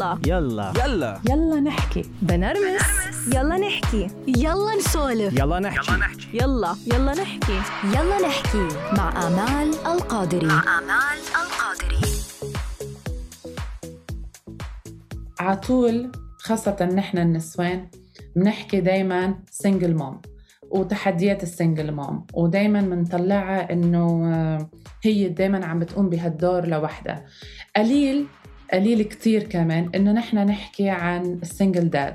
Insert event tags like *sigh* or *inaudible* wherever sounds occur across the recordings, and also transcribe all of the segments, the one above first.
يلا. يلا. يلا. يلا نحكي. بنرمس. يلا نحكي. يلا نسولف. يلا نحكي. يلا يلا. نحكي. يلا نحكي. مع آمال القادري. آمال القادري. عطول خاصة نحن النسوان بنحكي دايما single mom وتحديات ال single mom ودايما بنطلعها إنه آه، هي دايما عم بتقوم بهالدور لوحدها. قليل قليل كتير كمان إنه نحن نحكي عن السنجل داد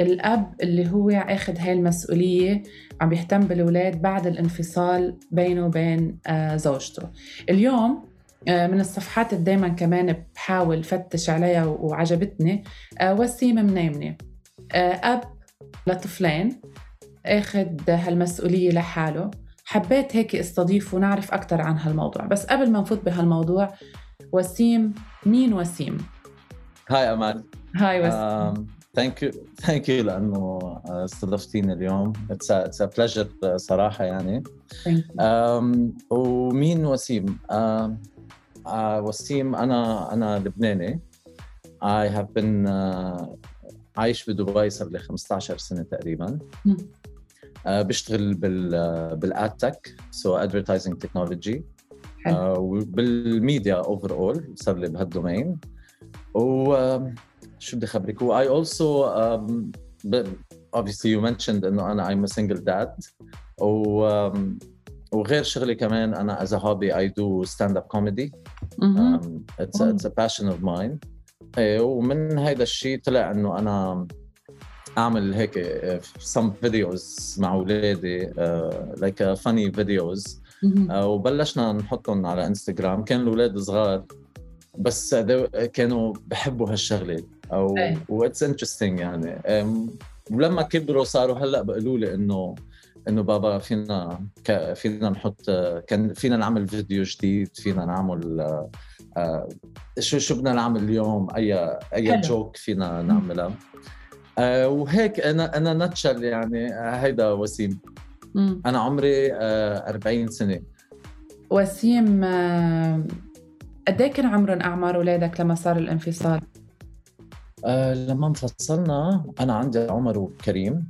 الأب اللي هو أخذ هاي المسؤولية عم بيهتم بالأولاد بعد الانفصال بينه وبين آه، زوجته. اليوم آه، من الصفحات اللي دايما كمان بحاول فتش عليها وعجبتني آه، وسيم منيمني أب لطفلين أخذ هالمسؤولية لحاله. حبيت هيك أستضيفه ونعرف أكثر عن هالموضوع. بس قبل ما نفوت بهالموضوع وسيم. مين وسيم؟ hi آمال hi وسيم. thank you thank you لأنه استضفتيني اليوم. it's it's pleasure صراحة يعني. Um, ومين وسيم؟ uh, uh, وسيم أنا أنا لبناني. I have been uh, عايش بدبي صار لي 15 سنة تقريبا. uh, بشتغل بال بال ad tech so advertising technology وبال media overall صار لي بهال domain و شو بدي اخبرك و I also um, obviously you mentioned انه أنا I'm a single dad و um, وغير شغلي كمان أنا as a hobby I do stand up comedy um, it's, a, it's a passion of mine إيه ومن هيدا الشيء طلع انه أنا اعمل هيك some videos مع اولادي uh, like uh, funny videos uh, وبلشنا نحطهم على إنستغرام. كان الأولاد صغار بس كانوا بحبوا هالشغلة. أو و it's interesting يعني. ولما كبروا صاروا هلأ بيقولوا لي إنه إنه بابا فينا فينا نحط كان فينا نعمل فيديو جديد فينا نعمل آه شو شو بدنا نعمل اليوم؟ أي أي حلو. جوك فينا نعملها. آه وهيك أنا أنا نتشل يعني هيدا وسيم. مم. أنا عمري آه 40 سنة. وسيم آه قد إيه كان عمرهم أعمار اولادك لما صار الانفصال؟ آه لما انفصلنا أنا عندي عمر وكريم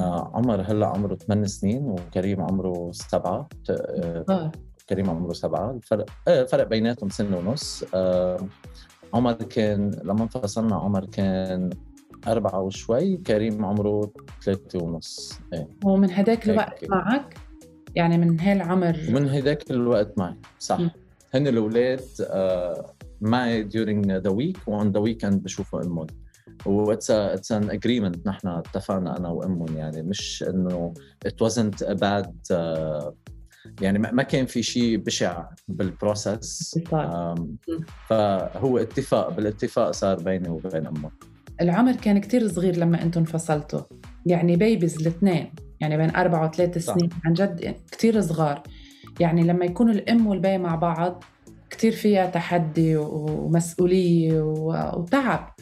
آه عمر هلأ عمره 8 سنين وكريم عمره سبعة. آه كريم عمره سبعة. الفرق آه فرق بيناتهم سنة ونص. آه عمر كان لما انفصلنا عمر كان أربعة وشوي كريم عمره ثلاثة ونص. إيه. ومن هداك الوقت معك؟ يعني من هالعمر. من هداك الوقت معي صح. م. هن الأولاد uh, معي during the week وعن the weekend بشوفوا أمهم. و it's it's an agreement نحن اتفقنا أنا وأمهم يعني مش إنه it wasn't a bad uh, يعني ما كان في شيء بشع بال process فهو اتفاق بالاتفاق صار بيني وبين أمه. العمر كان كتير صغير لما أنتم انفصلتوا. يعني babies الاثنين يعني بين أربعة وثلاث سنين عن جد كتير صغار. يعني لما يكونوا الأم والأب مع بعض كتير فيها تحدي ومسؤولية وتعب.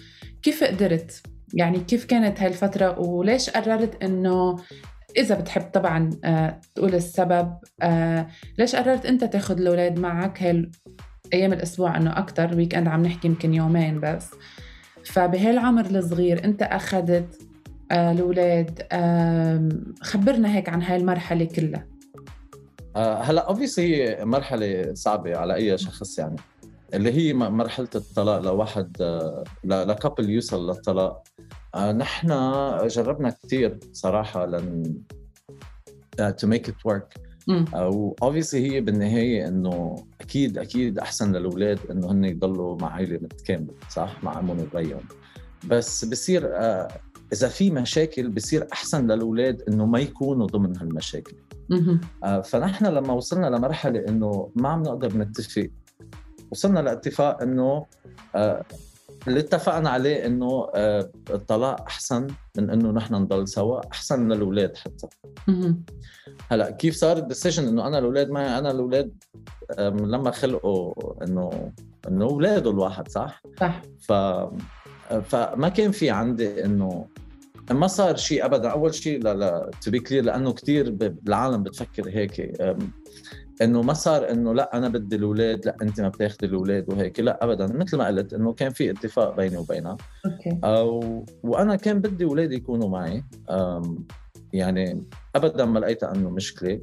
كيف قدرت؟ يعني كيف كانت هاي الفترة؟ وليش قررت إنه إذا بتحب طبعا آه تقول السبب آه ليش قررت أنت تاخذ الأولاد معك هاي أيام الأسبوع؟ إنه أكتر weekend عم نحكي يمكن يومين بس. فبهالعمر الصغير أنت أخذت آه الأولاد آه خبرنا هيك عن هاي المرحلة كلها. آه، هلا obviously هي مرحلة صعبة على أي شخص يعني. اللي هي مرحلة الطلاق لواحد آه، ل couple يوصل للطلاق. نحن جربنا كثير صراحة إنه to make it work و obviously هي بالنهاية إنه أكيد أكيد أحسن للأولاد إنه هن يضلوا مع عائله متكاملة صح؟ مع أمهم وبيهم. بس بصير إذا في مشاكل بصير أحسن للأولاد إنه ما يكونوا ضمن هالمشاكل. آه فنحن لما وصلنا لمرحلة إنه ما عم نقدر نتفق وصلنا لاتفاق إنه آه اللي اتفقنا عليه إنه آه الطلاق أحسن من إنه نحن نضل سوا أحسن للاولاد حتى. هلا كيف صار ال decision إنه أنا الأولاد معي أنا الأولاد لما خلقوا إنه إنه اولاده الواحد صح؟ صح. ف فما كان في عندي إنه ما صار شيء ابدا. أول شيء لا لا to be clear لأنه كثير بالعالم بتفكر هيك إنه ما صار إنه لا أنا بدي الأولاد لا أنت ما بتاخذي الأولاد وهيك لا ابدا. مثل ما قلت إنه كان في اتفاق بيني وبينها. okay. أو وأنا كان بدي اولادي يكونوا معي. يعني ابدا ما لقيتها إنه مشكلة.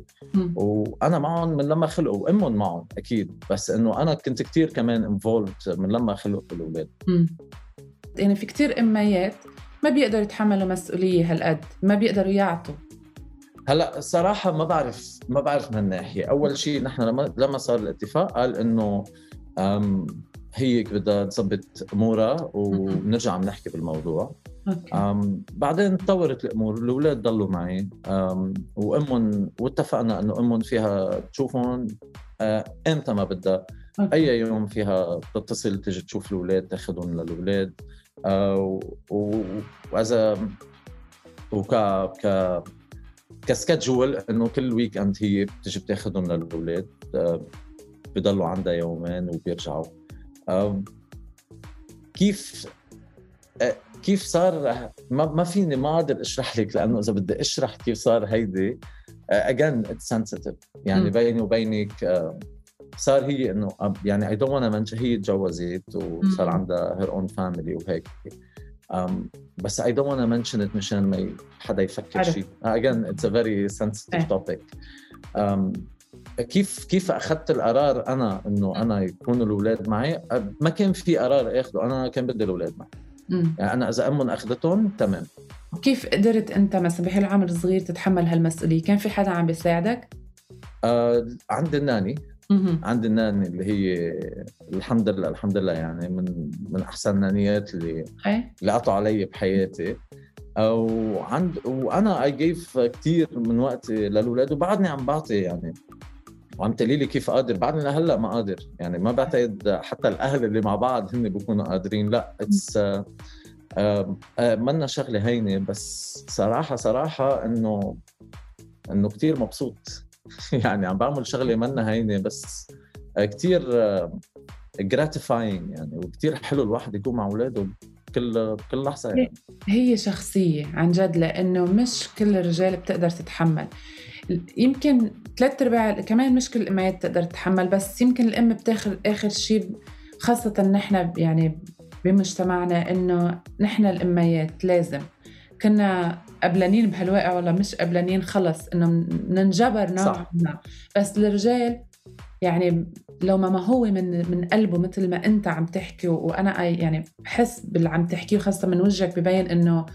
وأنا معهم من لما خلقوا وامهم معهم أكيد. بس إنه أنا كنت كتير كمان involved من لما خلقوا الأولاد. يعني في كتير إميات ما بيقدروا يتحملوا مسؤولية هالقد ما بيقدروا يعطوا. هلا صراحة ما بعرف ما بعرف من الناحية، أول شيء نحن لما لما صار الاتفاق قال إنه أم، هي بدها تظبط أمورها ونرجع بنحكي بالموضوع، أم، بعدين تطورت الأمور، الأولاد ضلوا معي. أم، وأمهم واتفقنا إنه أمهم فيها تشوفهم آه، إمتى ما بدها،. أي يوم فيها تتصل تجي تشوف الأولاد تاخذهم للأولاد. آه، و- و- وإذا وك ك ك schedule إنه كل weekend هي بتجي بتاخذهم للاولاد آه، بضلوا عندها يومين وبيرجعوا آه، كيف آه، كيف صار ما ما فيني ما أقدر أشرح لك لأنه إذا بدي أشرح كيف صار هيدي again it's sensitive يعني. بيني وبينك صار هي إنه يعني I don't mention هي تجوزت وصار. عندها her own family وهيك um, بس I don't want to mention it مشان ما حدا يفكر. شيء. Again it's a very sensitive إيه. topic. Um, كيف كيف أخذت القرار أنا إنه أنا يكونوا الأولاد معي؟ أ- ما كان في قرار اخذه أنا كان بدي الأولاد معي. مم. يعني أنا إذا أمهم أخذتهم تمام. وكيف قدرت أنت مثلا بهالعمر الصغير تتحمل هالمسؤولية؟ كان في حدا عم بيساعدك؟ آه عند الناني. مهم. عند الناني اللي هي الحمد لله الحمد لله يعني من من أحسن النانيات اللي اللي قطعوا علي بحياتي. وعند وأنا I give كثير من وقتي للأولاد وبعدني عم بعطي يعني. وعم تقولي لي كيف قادر. بعدني لهلأ ما قادر. يعني ما بعتقد حتى الأهل اللي مع بعض هن بيكونوا قادرين. لأ it's منا شغلة هينة. بس صراحة صراحة إنه إنه كثير مبسوط. *laughs* يعني عم بعمل شغلة منا هينة بس كثير جراتيفاينج يعني وكثير حلو الواحد يكون مع أولاده بكل بكل لحظة يعني. هي شخصية عن جد لأنه مش كل الرجال بتقدر تتحمل. يمكن ثلاث أرباع كمان مش كل الأمهات تقدر تتحمل بس يمكن الأم بتاخذ آخر شيء خاصة نحن يعني بمجتمعنا إنه نحن الأميات لازم كنا قبلانين بهالواقع ولا مش قبلانين خلص إنه ننجبر نوعا. ما بس الرجال يعني لو ما ما هو من من قلبه مثل ما أنت عم تحكي وأنا يعني بحس باللي عم تحكيه خاصه من وجهك ببين إنه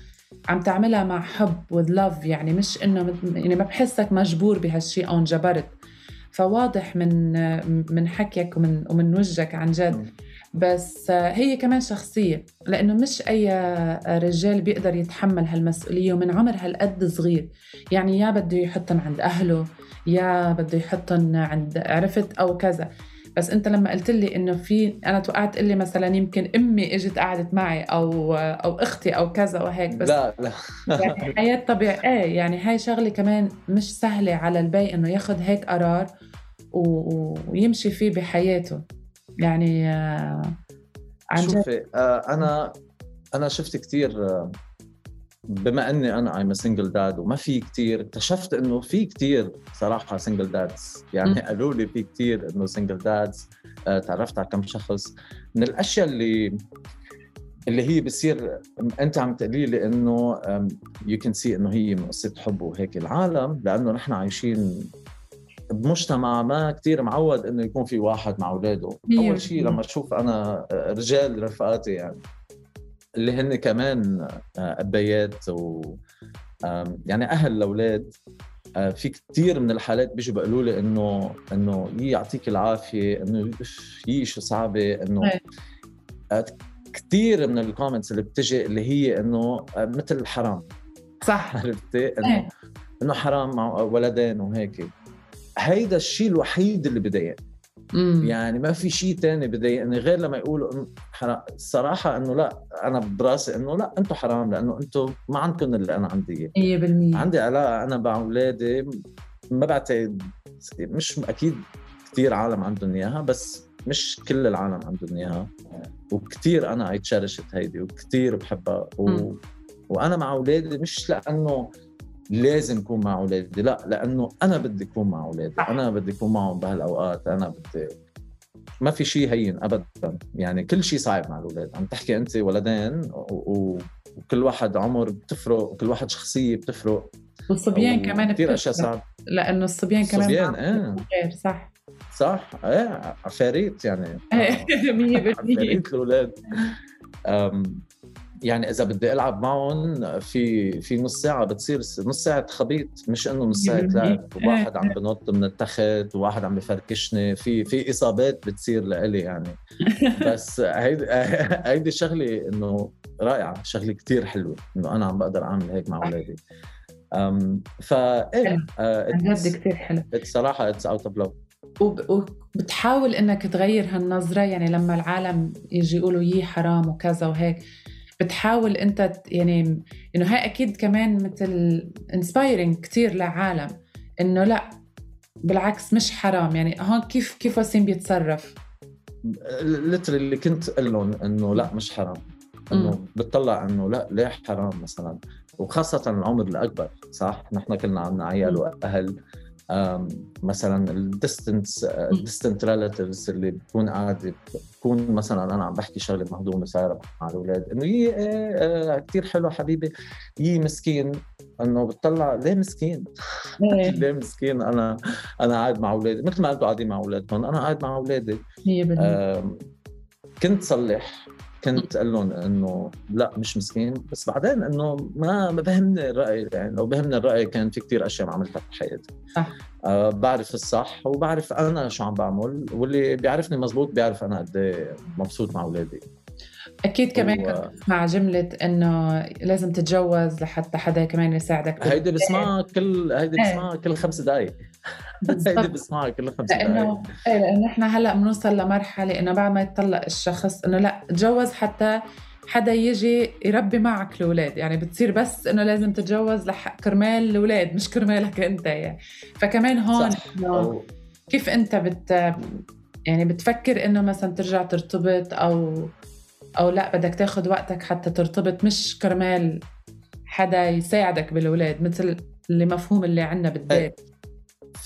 عم تعملها مع حب with love يعني مش إنه يعني ما بحسك مجبور بهالشيء أو انجبرت. فواضح من من حكيك ومن ومن وجهك عن جد. بس هي كمان شخصية لأنه مش أي رجال بيقدر يتحمل هالمسؤولية ومن عمر هالقد صغير. يعني يا بده يحطن عند أهله يا بده يحطن عند عرفت؟ أو كذا. بس أنت لما قلت لي إنه في أنا توقعت لي مثلا يمكن أمي إجت قعدت معي أو أو أختي أو كذا وهيك. بس لا لا. يعني *laughs* حياة طبيعية. إيه يعني هاي شغلة كمان مش سهلة على البي إنه ياخد هيك قرار ويمشي فيه بحياته. يعني آه، عن شوفي آه، أنا أنا شفت كثير بما أني أنا a single dad وما في كثير اكتشفت إنه في كثير صراحة single dads. يعني. قالوا لي في كثير إنه dads آه، تعرفت على كم شخص. من الأشياء اللي اللي هي بصير أنت عم تقولي لي إنه you can see إنه هي من قصه حب وهيك العالم لأنه نحن عايشين بمجتمع ما كتير معود إنه يكون في واحد مع أولاده أول شيء. لما أشوف أنا رجال رفقاتي يعني اللي هن كمان أبيات و يعني أهل الأولاد آه، في كثير من الحالات بيجوا بيقولوا لي إنه إنه يعطيك العافية إنه يي شو صعبة إنه إيه. كثير من الكومنتس اللي بتجي اللي هي إنه آه، مثل حرام صح عرفتي إنه إيه. إنه حرام مع ولدين وهيك هيدا الشيء الوحيد اللي بضايق مم. يعني ما في شيء تاني بضايقني غير لما يقولوا إنه حرام الصراحه إنه لا أنا براسي إنه لا أنتم حرام لأنه أنتم ما عندكم اللي أنا عندي إياه. مية بالمية. عندي علاقة أنا مع أولادي ما بعتقد مش أكيد كثير عالم عندهم إياها بس مش كل العالم عندهم إياها. وكثير أنا اي تشرشت هيدي وكثير بحبها و... وأنا مع أولادي مش لأنه لازم اكون مع أولادي. لا لأنه أنا بدي اكون مع أولادي. أنا بدي اكون معهم بهالأوقات. أنا بدي ما في شيء هين ابدا. يعني كل شيء صعب مع الأولاد. عم تحكي أنت ولدين و... وكل واحد عمر بتفرق وكل واحد شخصية بتفرق. والصبيان كمان كثير أشياء صعب لأنه الصبيان كمان الصبيان إيه غير صح. صح إيه عفاريت يعني. *laughs* 100% عفاريت الأولاد. يعني إذا بدي ألعب معهم في في نص ساعة بتصير نص ساعة خبيط مش إنه نص ساعة لعب واحد عم بنط من التخت وواحد عم بفركشني في في إصابات بتصير لإلي يعني. *laughs* بس هيدي *laughs* هيدي شغلة إنه رائعة شغلة كتير حلوة إنه أنا عم بقدر أعمل هيك مع أولادي. فا إيه عن جد كثير حلو. صراحة it's out of love وبتحاول إنك تغير هالنظرة يعني لما العالم يجي يقولوا يي حرام وكذا وهيك بتحاول انت يعني انه هاي أكيد كمان مثل inspiring كثير لعالم انه لا بالعكس مش حرام. يعني هون كيف كيف وسيم بيتصرف؟ لتر اللي كنت أقول لهم إنه لا مش حرام. إنه بتطلع إنه لا ليه حرام مثلا؟ وخاصة العمر الأكبر صح؟ نحن كلنا عندنا عيال وأهل. مثلا ال distance distant relatives اللي بكون قاعد بكون مثلا أنا عم بحكي شغلة مهضومة صايره مع الأولاد إنه يي آه كثير حلو حبيبي يي مسكين إنه بتطلع ليه مسكين؟ إيه. *laughs* ليه مسكين أنا أنا قاعد مع أولادي مثل ما أنتم قاعدين مع أولادكم أنا قاعد مع أولادي 100% كنت صلح كنت أقول لهم إنه لا مش مسكين. بس بعدين إنه ما ما بهمني الرأي يعني لو بهمني الرأي كان في كتير أشياء ما عملتها بحياتي صح. آه بعرف الصح وبعرف أنا شو عم بعمل واللي بيعرفني مزبوط بيعرف أنا قد إيه مبسوط مع أولادي. أكيد كمان و... كنت تسمع جملة إنه لازم تتجوز لحتى حدا كمان يساعدك. هيدي بسمعها كل هيدي إيه. بسمعها كل خمس دقائق كل خمس لأنه إيه لأنه إحنا هلأ بنوصل لمرحلة إنه بعد ما يتطلق الشخص إنه لأ تجوز حتى حدا يجي يربي معك الأولاد. يعني بتصير بس إنه لازم تتجوز لح... كرمال الأولاد مش كرمالك أنت يعني. فكمان هون إنه كيف أنت بت يعني بتفكر إنه مثلا ترجع ترتبط أو أو لأ بدك تاخذ وقتك حتى ترتبط مش كرمال حدا يساعدك بالأولاد مثل اللي مفهوم اللي عندنا بالبيت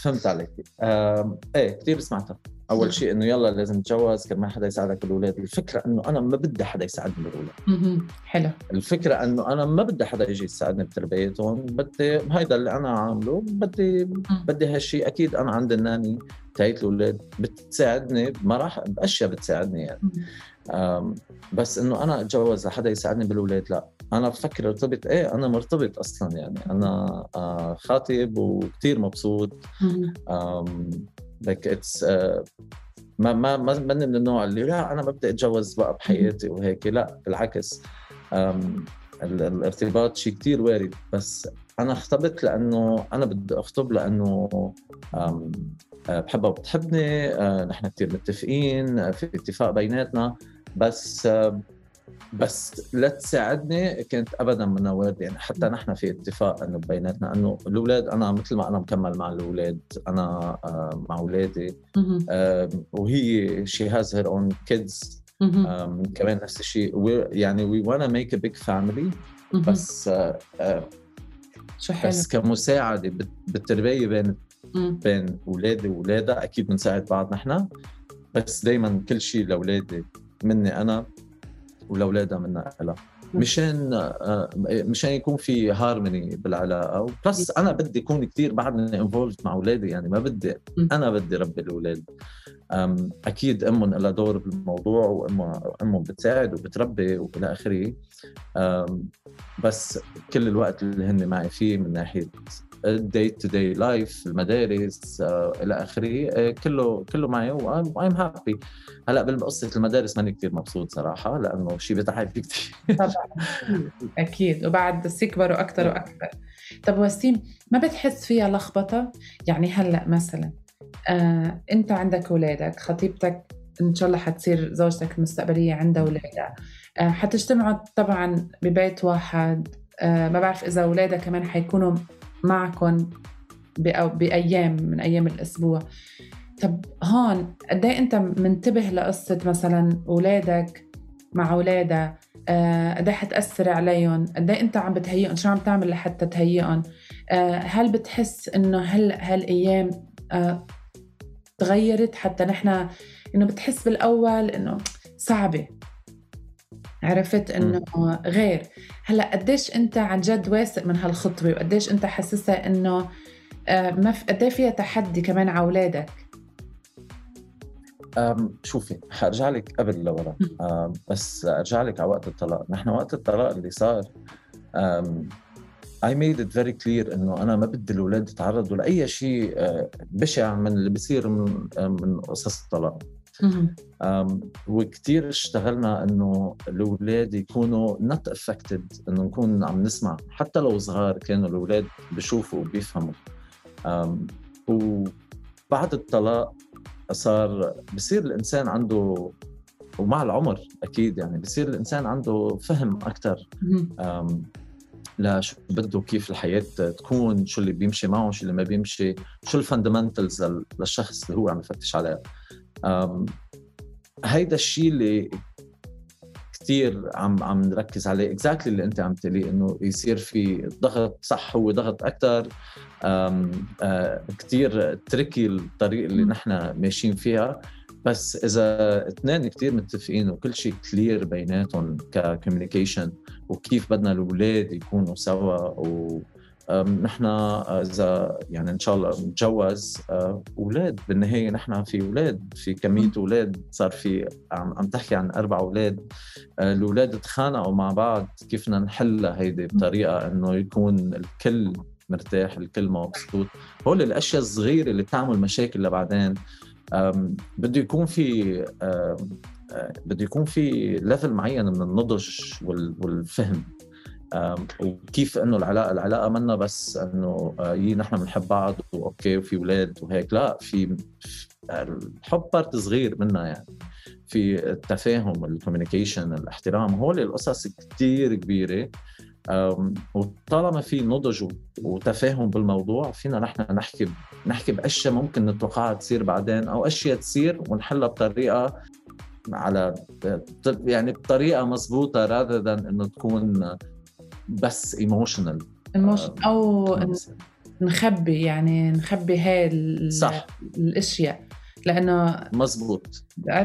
فهمت عليك. إيه كثير سمعتها. أول شيء إنه يلا لازم تتجوز كرمال حدا يساعدك بالاولاد الفكرة إنه أنا ما بدي حدا يساعدني بالاولاد حلو. الفكرة إنه أنا ما بدي حدا يجي يساعدني بتربيتهم. بدي هيدا اللي أنا عامله. بدي بدي هالشيء أكيد أنا عند الناني تاعت الاولاد بتساعدني بمراحل بأشياء بتساعدني يعني. بس إنه أنا أتجوز لحدا يساعدني بالاولاد لا. أنا بفكر أرتبط إيه أنا مرتبط أصلا يعني. أنا آه، خاطب وكثير مبسوط. لك اتس ما ما ما ماني من النوع اللي لا أنا ببدأ أتجوز بقى بحياتي وهيك. لا بالعكس. الارتباط شيء كثير وارد. بس أنا خطبت لأنه أنا بدي أخطب لأنه آه، بحبها وبتحبني. آه، نحن كثير متفقين في اتفاق بيناتنا. بس بس لا تساعدني كانت ابدا منو وارد يعني حتى نحن في اتفاق إنه بيناتنا إنه الأولاد أنا مثل ما أنا مكمل مع الأولاد أنا آه، مع أولادي وهي she has her own kids كمان نفس الشيء. يعني we wanna make a big family بس آه، آه، شو حلو. بس كمساعدة بالتربية بين بين أولادي وأولادها أكيد بنساعد بعض نحن بس دائما كل شيء لأولادي مني أنا ولأولادها منا لها مشان آه، مشان يكون في هارموني بالعلاقة. plus أنا بدي اكون كثير بعدني involved مع أولادي يعني ما بدي. أنا بدي ربي الأولاد. أكيد أمهم لها دور بالموضوع وامهم بتساعد وبتربي وإلى آخره. بس كل الوقت اللي هن معي فيه من ناحية ال day to day life المدارس آه، إلى آخره آه، كله كله معي و I'm happy هلأ بقصه المدارس ماني كثير مبسوط صراحة لأنه شيء بتعب كثير طبعا. *laughs* أكيد. وبعد بس يكبروا أكثر وأكثر طب وسيم ما بتحس فيها لخبطة؟ يعني هلأ مثلا آه، أنت عندك اولادك خطيبتك إن شاء الله حتصير زوجتك المستقبلية عندها اولادها آه، حتجتمعوا طبعا ببيت واحد آه، ما بعرف إذا اولادها كمان حيكونوا معكم بأيام من أيام الأسبوع. طب هون قد إيه أنت منتبه لقصة مثلا أولادك مع اولادها آه، قد إيه حتأثر عليهم؟ قد إيه أنت عم بتهيئهم؟ شو عم تعمل لحتى تهيئهم؟ آه، هل بتحس إنه هل هالأيام آه، تغيرت حتى نحن إنه بتحس بالأول إنه صعبة؟ عرفت إنه غير. هلأ قديش أنت عن جد واثق من هالخطوة؟ وقديش أنت حاسسها إنه ما قد إيه فيها تحدي كمان على أولادك؟ شوفي حأرجع لك قبل لورا. بس أرجع لك على وقت الطلاق. نحن وقت الطلاق اللي صار I made it very clear إنه أنا ما بدي الأولاد يتعرضوا لأي شيء آه، بشع من اللي بيصير من آه، من قصص الطلاق. وكثير اشتغلنا إنه الأولاد يكونوا not affected إنه نكون عم نسمع. حتى لو صغار كانوا الأولاد بيشوفوا وبيفهموا. وبعد الطلاق صار بصير الإنسان عنده ومع العمر أكيد يعني بصير الإنسان عنده فهم أكثر لشو بده كيف الحياة تكون شو اللي بيمشي معه شو اللي ما بيمشي شو ال fundamentals للشخص اللي هو عم يفتش عليه. هيدا الشيء اللي كثير عم عم نركز عليه exactly اللي أنت عم تقولي إنه يصير في ضغط صح هو ضغط أكثر كثير tricky الطريق اللي نحن ماشيين فيها. بس إذا اثنين كثير متفقين وكل شيء clear بيناتهم ك communication وكيف بدنا الأولاد يكونوا سوا و نحن إذا يعني إن شاء الله نتجوز أولاد. بالنهاية نحن في أولاد في كمية أولاد. صار في عم, عم تحكي عن أربع أولاد. الأولاد تخانقوا مع بعض. كيف بدنا نحلها هيدي؟ بطريقة إنه يكون الكل مرتاح الكل مبسوط. هول الأشياء الصغيرة اللي بتعمل مشاكل لبعدين. بده يكون في بده يكون في level معين من النضج والفهم. وكيف إنه العلاقه العلاقة منا بس إنه آه، يي نحن بنحب بعض و okay وفي أولاد وهيك. لا في الحب part صغير منها يعني. في التفاهم ال communication الاحترام هول القصص كثير كبيرة. وطالما في نضج وتفاهم بالموضوع فينا نحن نحكي نحكي بأشياء ممكن نتوقعها تصير بعدين أو أشياء تصير ونحلها بطريقة على يعني بطريقة مضبوطة rather than إنه تكون بس ايموشنال أو نخبي يعني نخبي هاي صح. الأشياء. لأنه مزبوط.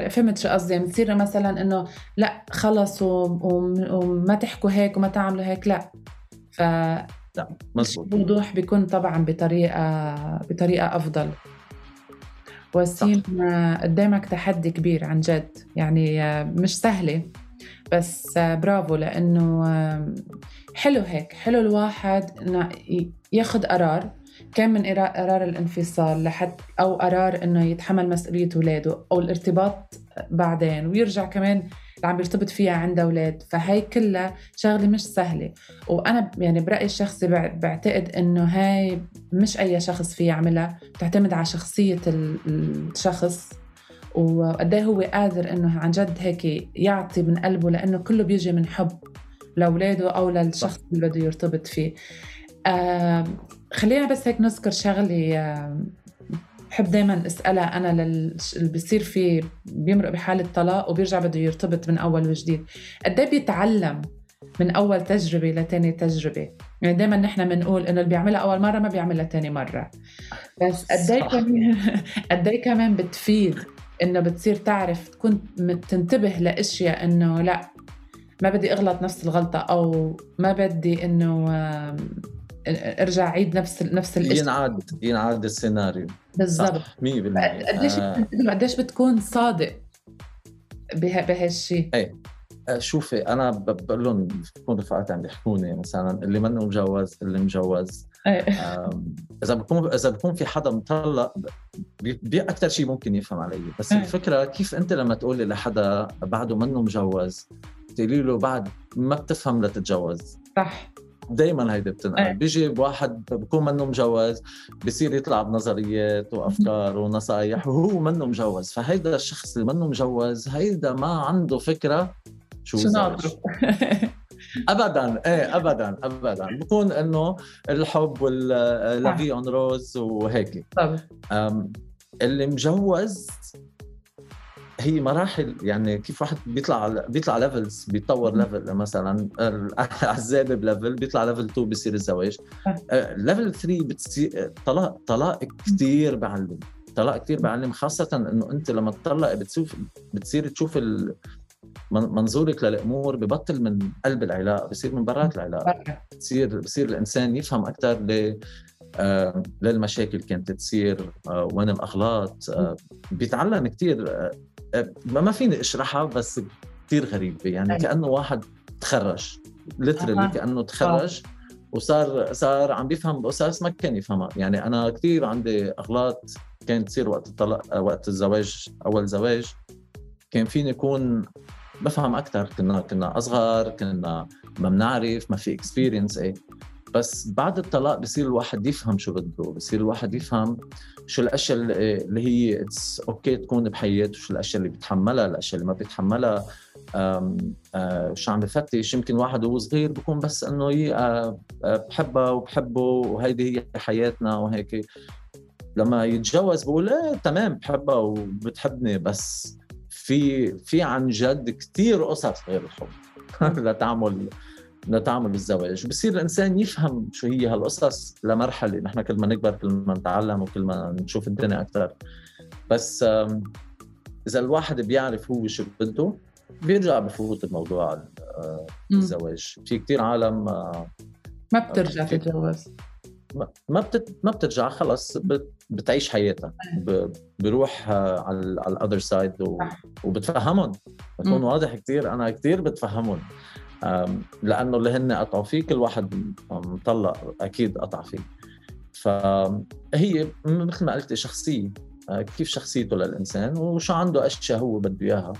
فهمت شو قصدي؟ يعني بتصير مثلا إنه لا خلص وما تحكوا هيك وما تعملوا هيك لا. ف مزبوط. الوضوح بيكون طبعا بطريقه بطريقة أفضل. وسيم قدامك تحدي كبير عن جد. يعني مش سهلة. بس برافو لأنه حلو هيك حلو الواحد ياخذ قرار كان من قرار الانفصال لحد أو قرار إنه يتحمل مسؤولية اولاده أو الارتباط بعدين ويرجع كمان اللي عم يرتبط فيها عنده أولاد. فهي كلها شغلة مش سهلة. وأنا يعني برأيي الشخصي بعتقد إنه هاي مش أي شخص فيه يعملها بتعتمد على شخصية الشخص. وقد إيه هو قادر إنه عن جد هيك يعطي من قلبه لأنه كله بيجي من حب لأولاده أو للشخص اللي بده يرتبط فيه. آه خلينا بس هيك نذكر شغلة آه بحب دائما أسألها أنا للي بيصير فيه بيمرق بحالة طلاق وبيرجع بده يرتبط من أول وجديد. قد إيه بيتعلم من أول تجربة لتاني تجربة؟ يعني دائما نحن بنقول إنه اللي بيعملها أول مرة ما بيعملها تاني مرة. بس قد إيه كمان *laughs* قد إيه كمان بتفيد إنه بتصير تعرف تكون تنتبه لأشياء إنه لا ما بدي أغلط نفس الغلطة أو ما بدي إنه أرجع أعيد نفس نفس الشيء ينعاد ينعاد السيناريو. بالضبط. 100% قديش آه. قديش بتكون صادق بهالشيء إيه. آه، شوفي أنا بقول لهم بكون رفقاتي عم يحكوني مثلا اللي منه مجوز اللي مجوز. إذا بكون إذا بكون في حدا مطلق بي أكثر شيء ممكن يفهم علي. بس أيه. الفكرة كيف أنت لما تقولي لحدا بعده منه مجوز تقولي له بعد ما بتفهم لتتجوز. صح. دائما هيدي بتنقل. أيه. بيجي واحد بكون منه مجوز بصير يطلع بنظريات وأفكار ونصايح وهو منه مجوز. فهيدا الشخص اللي منه مجوز هيدا ما عنده فكرة شو, شو *laughs* ابدا. إيه ابدا ابدا. بكون إنه الحب واللافي اون روز وهيك. طبعا اللي مجوز هي مراحل يعني كيف واحد بيطلع بيطلع ليفلز بيتطور ليفل مثلا. *laughs* الزابه بليفل بيطلع ليفل 2 بصير الزواج. ليفل 3 بتصير طلاق طلاق كثير بعلم. طلاق كثير بعلم خاصة إنه أنت لما تطلق بتشوف بتصير تشوف ال... منظورك للأمور ببطل من قلب العلاقة بصير من برات العلاقة بصير بصير الإنسان يفهم أكثر ل آه للمشاكل كانت تصير آه وين الأغلاط آه بيتعلم كثير ما فيني أشرحها بس كثير غريبة يعني أيه. كأنه واحد تخرج ليترلي آه. كأنه تخرج. وصار صار عم بيفهم بقصص ما كان يفهمها يعني أنا كثير عندي أغلاط كانت تصير وقت الطلاق وقت الزواج أول زواج كان فيني اكون بفهم أكثر كنا كنا أصغر كنا ما بنعرف ما في experience إيه. بس بعد الطلاق بصير الواحد يفهم شو بده بصير الواحد يفهم شو الأشياء اللي هي it's okay تكون بحياته شو الأشياء اللي بيتحملها الأشياء اللي ما بيتحملها آه، شو عم بفتش. يمكن واحد وهو صغير بكون بس إنه آه، آه، بحبها وبحبه وهيدي هي حياتنا وهيك. لما يتجوز بقول إيه تمام بحبها وبتحبني بس في في عن جد كثير قصص غير الحب. *laughs* لتعمل لتعمل الزواج. بصير الإنسان يفهم شو هي هالقصص لمرحلة. نحن كل ما نكبر كل ما نتعلم وكل ما نشوف الدنيا أكثر. بس إذا الواحد بيعرف هو شو بده بيرجع بفوت الموضوع آه، الزواج. في كثير عالم ما بترجع تتجوز. ما بتت... ما بترجع خلص بتعيش حياتها. ب... بروح على ال other side. وبتفهمهم. بكون واضح كثير أنا كثير بتفهمهم. لأنه اللي هن قطعوا فيه كل واحد مطلق أكيد قطع فيه. فهي مثل ما قلت شخصية. آه، كيف شخصيته للإنسان وشو عنده أشياء هو بده إياها.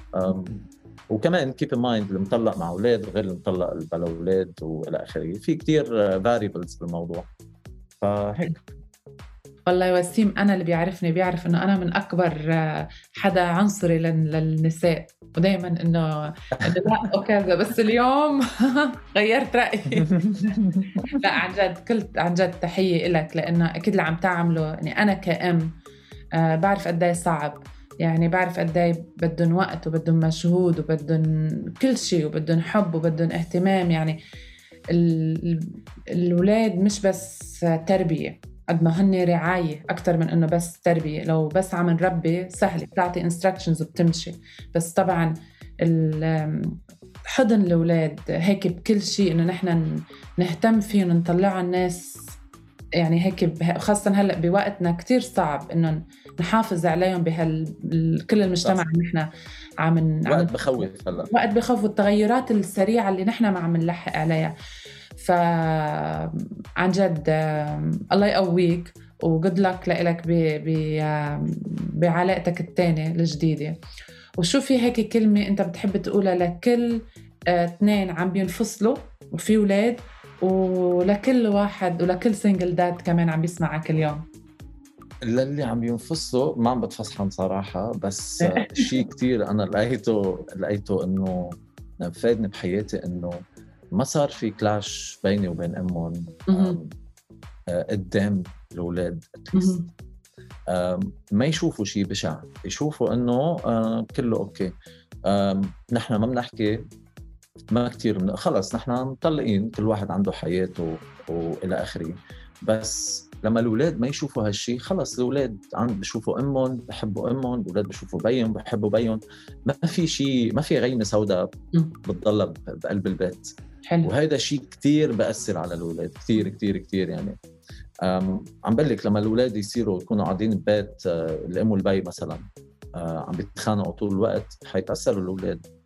وكمان keep in mind المطلق مع أولاد غير المطلق بلا أولاد وإلى آخره. في كثير فاريبلز بالموضوع. فهيك. والله يا وسيم أنا اللي بيعرفني بيعرف إنه أنا من أكبر آه، حدا عنصري للنساء. ودائما إنه *laughs* إنه لا وكذا. بس اليوم *laughs* غيرت رأيي. *laughs* لا عن جد كل عن جد تحية لك لأنه أكيد اللي عم تعمله يعني أنا كأم آه بعرف قد إيه صعب. يعني بعرف قد إيه بدهم وقت وبدهم مجهود وبدهم كل شيء وبدهم حب وبدهم اهتمام. يعني الولاد مش بس تربية قد ما هن رعاية أكثر من إنه بس تربية. لو بس عم نربي سهل بتعطي انستراكشنز وبتمشي. بس طبعا حضن الأولاد هيك بكل شيء إنه نحن نهتم فيهم ونطلعهم الناس يعني هيك خاصة هلأ بوقتنا كتير صعب إنه نحافظ عليهم بهال كل المجتمع اللي نحن عم وقت بخوف هلأ. وقت بخوف والتغيرات السريعة اللي نحن ما عم نلحق عليها. فعن جد الله يقويك وجود لك لإلك بعلاقتك الثانية الجديدة. وشو في هيك كلمة أنت بتحب تقولها لكل آه، اثنين عم بينفصلوا وفي ولاد ولكل واحد ولكل سنجل داد كمان عم بيسمعك اليوم للي عم ينفصلوا ما عم بتفصحن صراحة بس *laughs* شيء كتير أنا لقيته لقيته إنه فادني بحياتي إنه ما صار في كلاش بيني وبين أمهم آه، قدام الأولاد ما يشوفوا شيء بشع يشوفوا إنه كله أوكي. نحن ما بنحكي ما كثير من... خلص نحن مطلقين كل واحد عنده حياته وإلى آخره. بس لما الأولاد ما يشوفوا هالشيء خلص الأولاد عم بشوفوا أمهم بحبوا أمهم الأولاد بشوفوا بيهم بحبوا بيهم. ما في شيء ما في غيمة سوداء بتضلها بقلب البيت. حلو. وهذا شيء كثير بأثر على الأولاد كثير كثير كثير يعني. عم بقول لك لما الأولاد يصيروا يكونوا قاعدين ببيت آه، الأم والبي مثلا آه، عم بيتخانقوا طول الوقت حيتأثروا الأولاد.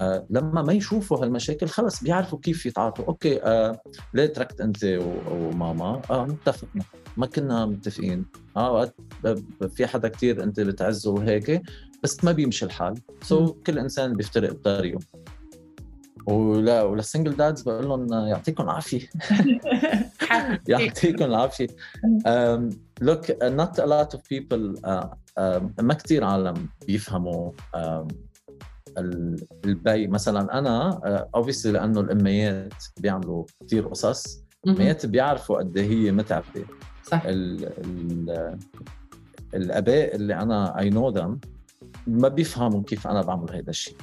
آه لما ما يشوفوا هالمشاكل خلص بيعرفوا كيف يتعاطوا. okay آه ليه تركت أنت وماما؟ آه متفقنا. ما كنا متفقين. آه في حدا كتير أنت بتعزه وهيك بس ما بيمشي الحال. سو so, كل إنسان بيفترق بطريقه. ولا ولل single dads بقول لهم يعطيكم العافية. *laughs* يعطيكم العافية. look not a lot of people ما كثير عالم بيفهموا البي مثلا أنا اوبسلي uh, لأنه الإميات بيعملوا كثير قصص. الاميات بيعرفوا قد إيه هي متعبة. صح. ال ال الأباء اللي أنا اي نو ذم ما بيفهموا كيف أنا بعمل هذا الشيء.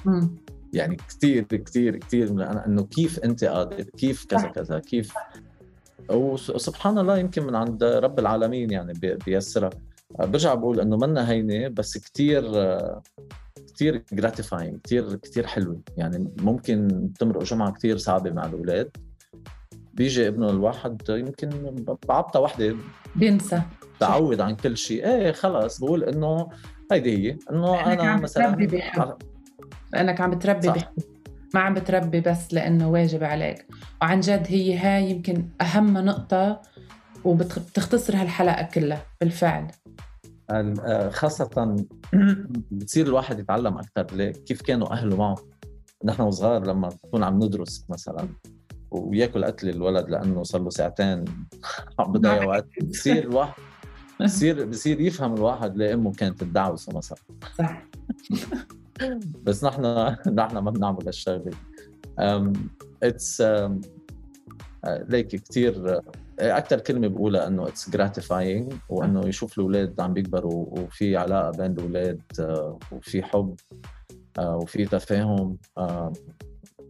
يعني كثير كثير كثير من إنه كيف أنت قادر كيف كذا كذا كيف. وسبحان الله يمكن من عند رب العالمين يعني بي- بيسرها برجع بقول إنه منا هينة بس كثير كثير جراتيفاينج كثير كثير حلوة. يعني ممكن تمرق جمعة كثير صعبة مع الأولاد. بيجي ابنه الواحد يمكن بعبطة وحدة. بينسى. تعود عن كل شيء. إيه خلص. بقول إنه هيدي هي. إنه أنا عم مثلا. لانك عم بتربي. بحب. ما عم بتربي بس لأنه واجب عليك. وعن جد هي هاي يمكن أهم نقطة وبتختصر هالحلقة كلها بالفعل. ال- آه، خاصة *clears throat* بتصير الواحد يتعلم أكثر كيف كانوا أهله معه؟ نحن وصغار لما نكون عم ندرس مثلا وياكل قتل الولد لأنه صار له ساعتين *laughs* عم بضيع وقت بصير الواحد بصير بصير يفهم الواحد ليه أمه كانت تدعوسه مثلا. صح. *laughs* بس نحن نحن ما بنعمل هالشغلة. it's like كثير أكثر كلمة بقولها إنه it's gratifying وإنه يشوف الأولاد عم بيكبروا وفي علاقة بين الأولاد آه، وفي حب آه، وفي تفاهم آه،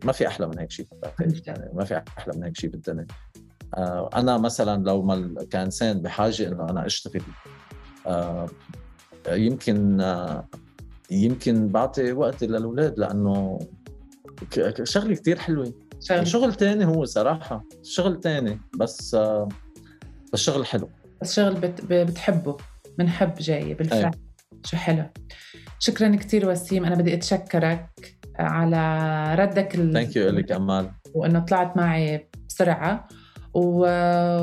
ما في أحلى من هيك شيء. يعني ما في أحلى من هيك شيء بالدنيا. أنا مثلا لو ما كإنسان بحاجة إنه أنا أشتغل يمكن يمكن بعطي وقتي للأولاد لأنه شغلة كتير حلوة. شغل شغل تاني هو صراحة شغل تاني بس آه، بس شغل حلو. بس شغل بت... بتحبه بنحب جاي بالفعل. أي. شو حلو. شكرا كثير وسيم أنا بدي أتشكرك على ردك ال... thank you لك أمال. وإنه طلعت معي بسرعة. و...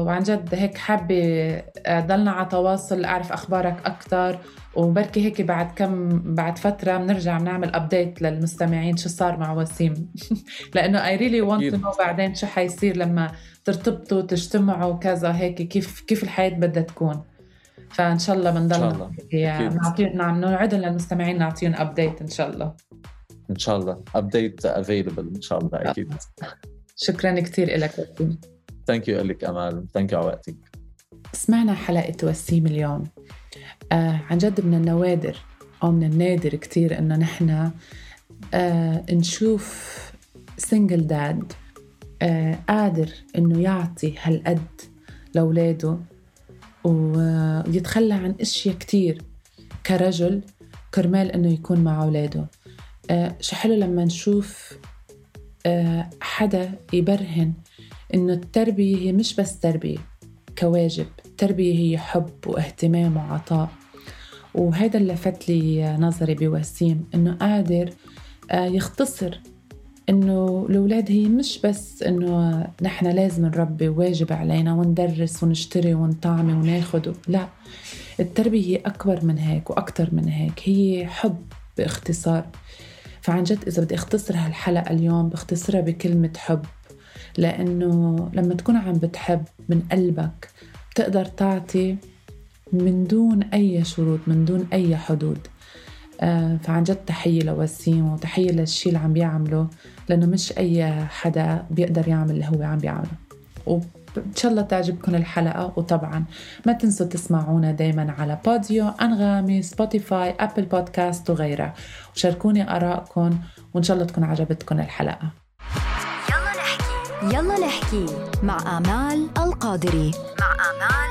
وعن جد هيك حابة ضلنا على تواصل أعرف أخبارك أكثر وبركي هيك بعد كم بعد فترة بنرجع بنعمل update للمستمعين شو صار مع وسيم. *laughs* لأنه I really want أكيد. know بعدين شو حيصير لما ترتبطوا تجتمعوا كذا هيك كيف كيف الحياة بدها تكون. فإن شاء الله بنضل أكيد. نعطيهم نعم نوعدهم للمستمعين نعطيهم update إن شاء الله. إن شاء الله. update available إن شاء الله أكيد. شكرا كثير لك وسيم. thank you لك أمال. thank you على وقتك. سمعنا حلقة وسيم اليوم. آه عن جد من النوادر أو من النادر كتير إنه نحن آه نشوف single dad آه قادر إنه يعطي هالقد لأولاده ويتخلى عن أشياء كتير كرجل كرمال إنه يكون مع أولاده. آه شو حلو لما نشوف آه حدا يبرهن إنه التربية هي مش بس تربية كواجب التربية هي حب واهتمام وعطاء. وهذا اللي لفت لي نظري بوسيم إنه قادر آه، يختصر إنه الأولاد هي مش بس إنه نحن لازم نربي واجب علينا وندرس ونشتري ونطعمي وناخد لا التربية هي أكبر من هيك وأكتر من هيك هي حب باختصار. فعن جد إذا بدي أختصر هالحلقة اليوم بختصرها بكلمة حب لأنه لما تكون عم بتحب من قلبك بتقدر تعطي من دون أي شروط من دون أي حدود. آه، فعن جد تحية لوسيم وتحية للشي اللي عم بيعمله لأنه مش أي حدا بيقدر يعمل اللي هو عم بيعمله. وإن شاء الله تعجبكم الحلقة. وطبعا ما تنسوا تسمعونا دايما على Podeo أنغامي Spotify Apple Podcast وغيرها. وشاركوني آرائكم وإن شاء الله تكون عجبتكم الحلقة. يلا نحكي. يلا نحكي مع آمال القادري. مع آمال